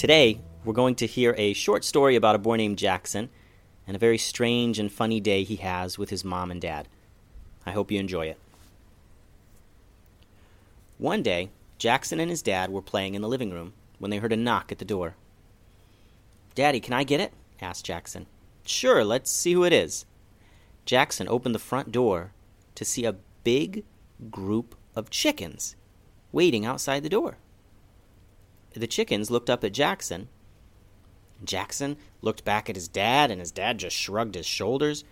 Today, we're going to hear a short story about a boy named Jackson and a very strange and funny day he has with his mom and dad. I hope you enjoy it. One day, Jackson and his dad were playing in the living room when they heard a knock at the door. Daddy, can I get it? asked Jackson. Sure, let's see who it is. Jackson opened the front door to see a big group of chickens waiting outside the door. The chickens looked up at Jackson. Jackson looked back at his dad, and his dad just shrugged his shoulders.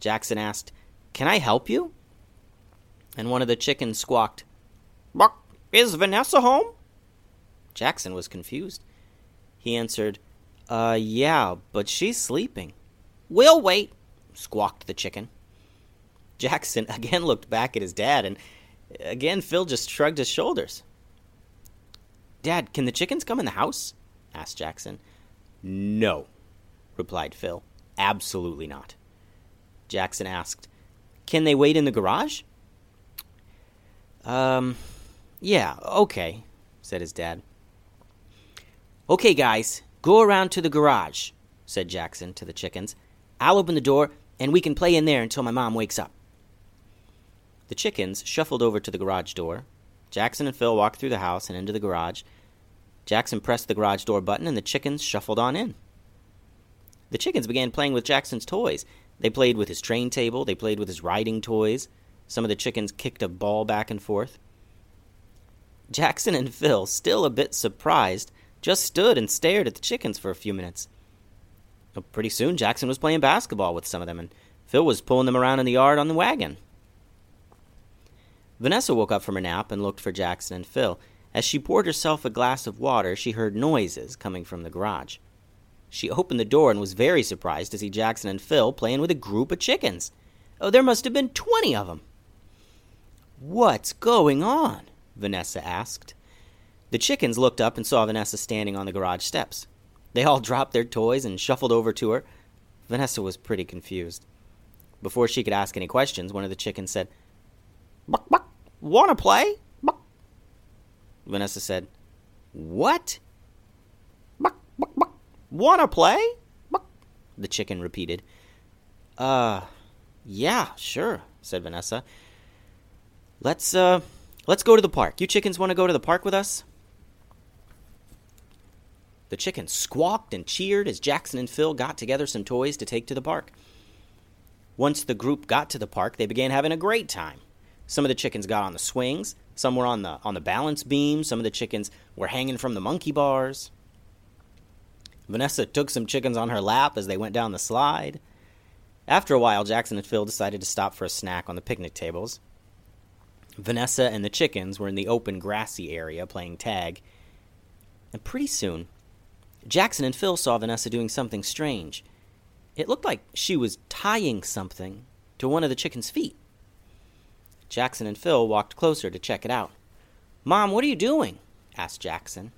Jackson asked, Can I help you? And one of the chickens squawked, Buck, is Vanessa home? Jackson was confused. He answered, Uh, yeah, but she's sleeping. We'll wait, squawked the chicken. Jackson again looked back at his dad, and again Phil just shrugged his shoulders. Dad, can the chickens come in the house? asked Jackson. No, replied Phil. Absolutely not. Jackson asked, Can they wait in the garage? Um, yeah, okay, said his dad. Okay, guys, go around to the garage, said Jackson to the chickens. I'll open the door, and we can play in there until my mom wakes up. The chickens shuffled over to the garage door. Jackson and Phil walked through the house and into the garage. Jackson pressed the garage door button, and the chickens shuffled on in. The chickens began playing with Jackson's toys. They played with his train table, they played with his riding toys. Some of the chickens kicked a ball back and forth. Jackson and Phil, still a bit surprised, just stood and stared at the chickens for a few minutes. Pretty soon, Jackson was playing basketball with some of them, and Phil was pulling them around in the yard on the wagon. Vanessa woke up from her nap and looked for Jackson and Phil. As she poured herself a glass of water, she heard noises coming from the garage. She opened the door and was very surprised to see Jackson and Phil playing with a group of chickens. Oh, there must have been twenty of them. What's going on? Vanessa asked. The chickens looked up and saw Vanessa standing on the garage steps. They all dropped their toys and shuffled over to her. Vanessa was pretty confused. Before she could ask any questions, one of the chickens said, Buck, buck, wanna play? Buck. Vanessa said, What? Buck, buck, buck, wanna play? Buck. The chicken repeated. Uh, yeah, sure, said Vanessa. Let's, uh, let's go to the park. You chickens want to go to the park with us? The chickens squawked and cheered as Jackson and Phil got together some toys to take to the park. Once the group got to the park, they began having a great time. Some of the chickens got on the swings, some were on the on the balance beam, some of the chickens were hanging from the monkey bars. Vanessa took some chickens on her lap as they went down the slide. After a while, Jackson and Phil decided to stop for a snack on the picnic tables. Vanessa and the chickens were in the open grassy area playing tag. And pretty soon, Jackson and Phil saw Vanessa doing something strange. It looked like she was tying something to one of the chicken's feet. Jackson and Phil walked closer to check it out. Mom, what are you doing? asked Jackson.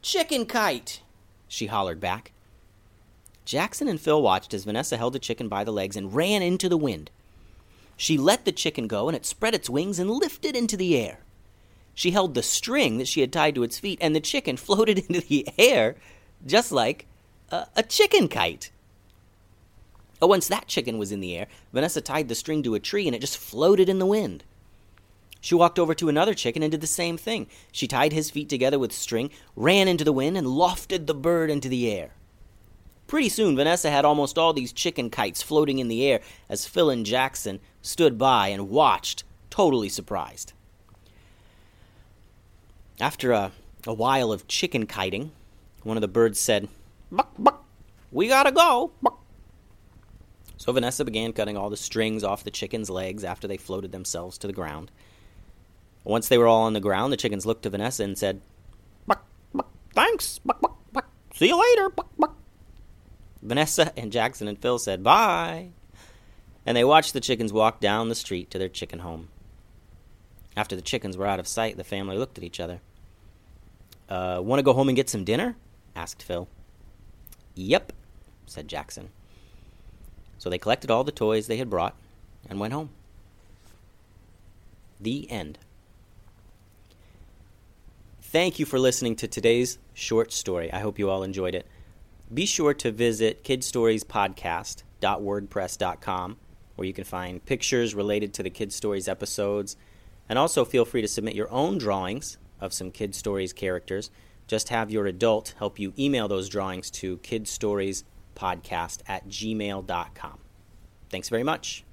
Chicken kite, she hollered back. Jackson and Phil watched as Vanessa held the chicken by the legs and ran into the wind. She let the chicken go, and it spread its wings and lifted into the air. She held the string that she had tied to its feet, and the chicken floated into the air just like a, a chicken kite. Oh, once that chicken was in the air, Vanessa tied the string to a tree and it just floated in the wind. She walked over to another chicken and did the same thing. She tied his feet together with string, ran into the wind, and lofted the bird into the air. Pretty soon, Vanessa had almost all these chicken kites floating in the air as Phil and Jackson stood by and watched, totally surprised. After a, a while of chicken kiting, one of the birds said, Buck, buck, we gotta go. Buck. So Vanessa began cutting all the strings off the chickens' legs after they floated themselves to the ground. Once they were all on the ground, the chickens looked to Vanessa and said, Buck, buck, thanks, buck, buck, buck. See you later, buck, buck. Vanessa and Jackson and Phil said, Bye. And they watched the chickens walk down the street to their chicken home. After the chickens were out of sight, the family looked at each other. Uh, want to go home and get some dinner? asked Phil. Yep, said Jackson. So they collected all the toys they had brought and went home. The end. Thank you for listening to today's short story. I hope you all enjoyed it. Be sure to visit kidstoriespodcast.wordpress.com where you can find pictures related to the Kid Stories episodes. And also feel free to submit your own drawings of some Kid Stories characters. Just have your adult help you email those drawings to kidstoriespodcast at gmail.com. Thanks very much.